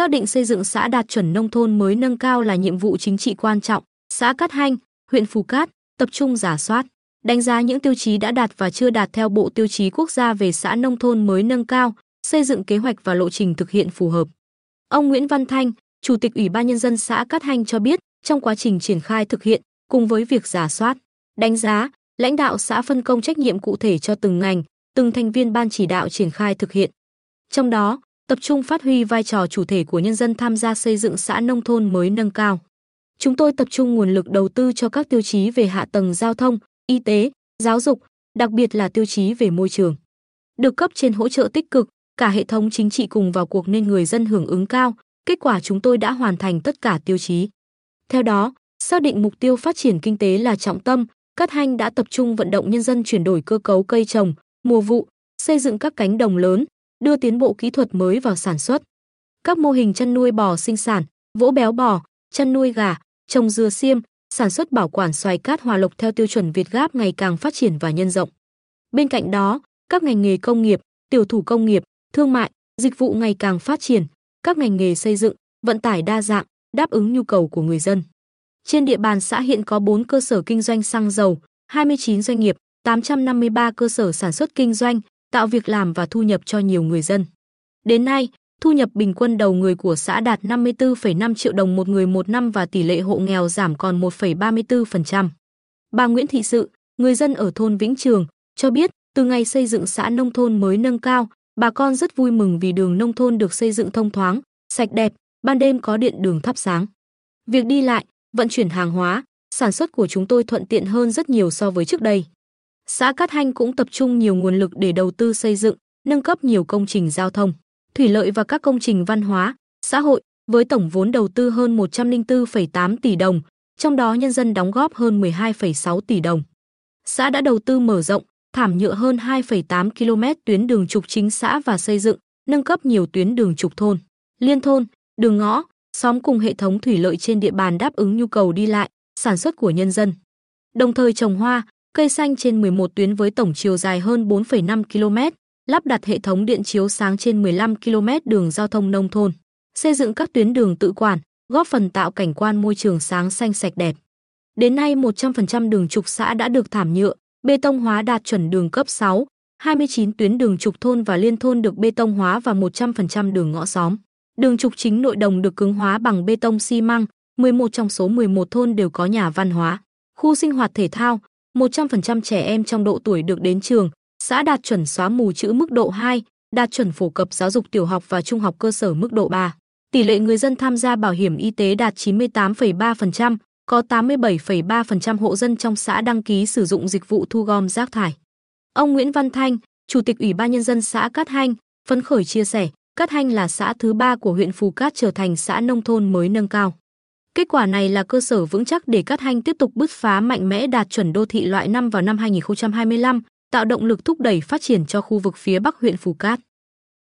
xác định xây dựng xã đạt chuẩn nông thôn mới nâng cao là nhiệm vụ chính trị quan trọng. Xã Cát Hanh, huyện Phù Cát tập trung giả soát, đánh giá những tiêu chí đã đạt và chưa đạt theo Bộ Tiêu chí Quốc gia về xã nông thôn mới nâng cao, xây dựng kế hoạch và lộ trình thực hiện phù hợp. Ông Nguyễn Văn Thanh, Chủ tịch Ủy ban nhân dân xã Cát Hanh cho biết, trong quá trình triển khai thực hiện, cùng với việc giả soát, đánh giá, lãnh đạo xã phân công trách nhiệm cụ thể cho từng ngành, từng thành viên ban chỉ đạo triển khai thực hiện. Trong đó, tập trung phát huy vai trò chủ thể của nhân dân tham gia xây dựng xã nông thôn mới nâng cao. Chúng tôi tập trung nguồn lực đầu tư cho các tiêu chí về hạ tầng giao thông, y tế, giáo dục, đặc biệt là tiêu chí về môi trường. Được cấp trên hỗ trợ tích cực, cả hệ thống chính trị cùng vào cuộc nên người dân hưởng ứng cao, kết quả chúng tôi đã hoàn thành tất cả tiêu chí. Theo đó, xác định mục tiêu phát triển kinh tế là trọng tâm, Cát Hanh đã tập trung vận động nhân dân chuyển đổi cơ cấu cây trồng, mùa vụ, xây dựng các cánh đồng lớn, đưa tiến bộ kỹ thuật mới vào sản xuất. Các mô hình chăn nuôi bò sinh sản, vỗ béo bò, chăn nuôi gà, trồng dừa xiêm, sản xuất bảo quản xoài cát hòa lộc theo tiêu chuẩn Việt Gáp ngày càng phát triển và nhân rộng. Bên cạnh đó, các ngành nghề công nghiệp, tiểu thủ công nghiệp, thương mại, dịch vụ ngày càng phát triển, các ngành nghề xây dựng, vận tải đa dạng, đáp ứng nhu cầu của người dân. Trên địa bàn xã hiện có 4 cơ sở kinh doanh xăng dầu, 29 doanh nghiệp, 853 cơ sở sản xuất kinh doanh, tạo việc làm và thu nhập cho nhiều người dân. Đến nay, thu nhập bình quân đầu người của xã đạt 54,5 triệu đồng một người một năm và tỷ lệ hộ nghèo giảm còn 1,34%. Bà Nguyễn Thị Sự, người dân ở thôn Vĩnh Trường, cho biết từ ngày xây dựng xã nông thôn mới nâng cao, bà con rất vui mừng vì đường nông thôn được xây dựng thông thoáng, sạch đẹp, ban đêm có điện đường thắp sáng. Việc đi lại, vận chuyển hàng hóa, sản xuất của chúng tôi thuận tiện hơn rất nhiều so với trước đây. Xã Cát Hanh cũng tập trung nhiều nguồn lực để đầu tư xây dựng, nâng cấp nhiều công trình giao thông, thủy lợi và các công trình văn hóa, xã hội với tổng vốn đầu tư hơn 104,8 tỷ đồng, trong đó nhân dân đóng góp hơn 12,6 tỷ đồng. Xã đã đầu tư mở rộng, thảm nhựa hơn 2,8 km tuyến đường trục chính xã và xây dựng, nâng cấp nhiều tuyến đường trục thôn, liên thôn, đường ngõ, xóm cùng hệ thống thủy lợi trên địa bàn đáp ứng nhu cầu đi lại, sản xuất của nhân dân. Đồng thời trồng hoa, cây xanh trên 11 tuyến với tổng chiều dài hơn 4,5 km, lắp đặt hệ thống điện chiếu sáng trên 15 km đường giao thông nông thôn, xây dựng các tuyến đường tự quản, góp phần tạo cảnh quan môi trường sáng xanh sạch đẹp. Đến nay 100% đường trục xã đã được thảm nhựa, bê tông hóa đạt chuẩn đường cấp 6, 29 tuyến đường trục thôn và liên thôn được bê tông hóa và 100% đường ngõ xóm. Đường trục chính nội đồng được cứng hóa bằng bê tông xi măng, 11 trong số 11 thôn đều có nhà văn hóa, khu sinh hoạt thể thao, 100% trẻ em trong độ tuổi được đến trường, xã đạt chuẩn xóa mù chữ mức độ 2, đạt chuẩn phổ cập giáo dục tiểu học và trung học cơ sở mức độ 3. Tỷ lệ người dân tham gia bảo hiểm y tế đạt 98,3%, có 87,3% hộ dân trong xã đăng ký sử dụng dịch vụ thu gom rác thải. Ông Nguyễn Văn Thanh, Chủ tịch Ủy ban nhân dân xã Cát Hanh, phấn khởi chia sẻ, Cát Hanh là xã thứ ba của huyện Phù Cát trở thành xã nông thôn mới nâng cao. Kết quả này là cơ sở vững chắc để Cát Hanh tiếp tục bứt phá mạnh mẽ đạt chuẩn đô thị loại 5 vào năm 2025, tạo động lực thúc đẩy phát triển cho khu vực phía Bắc huyện Phù Cát.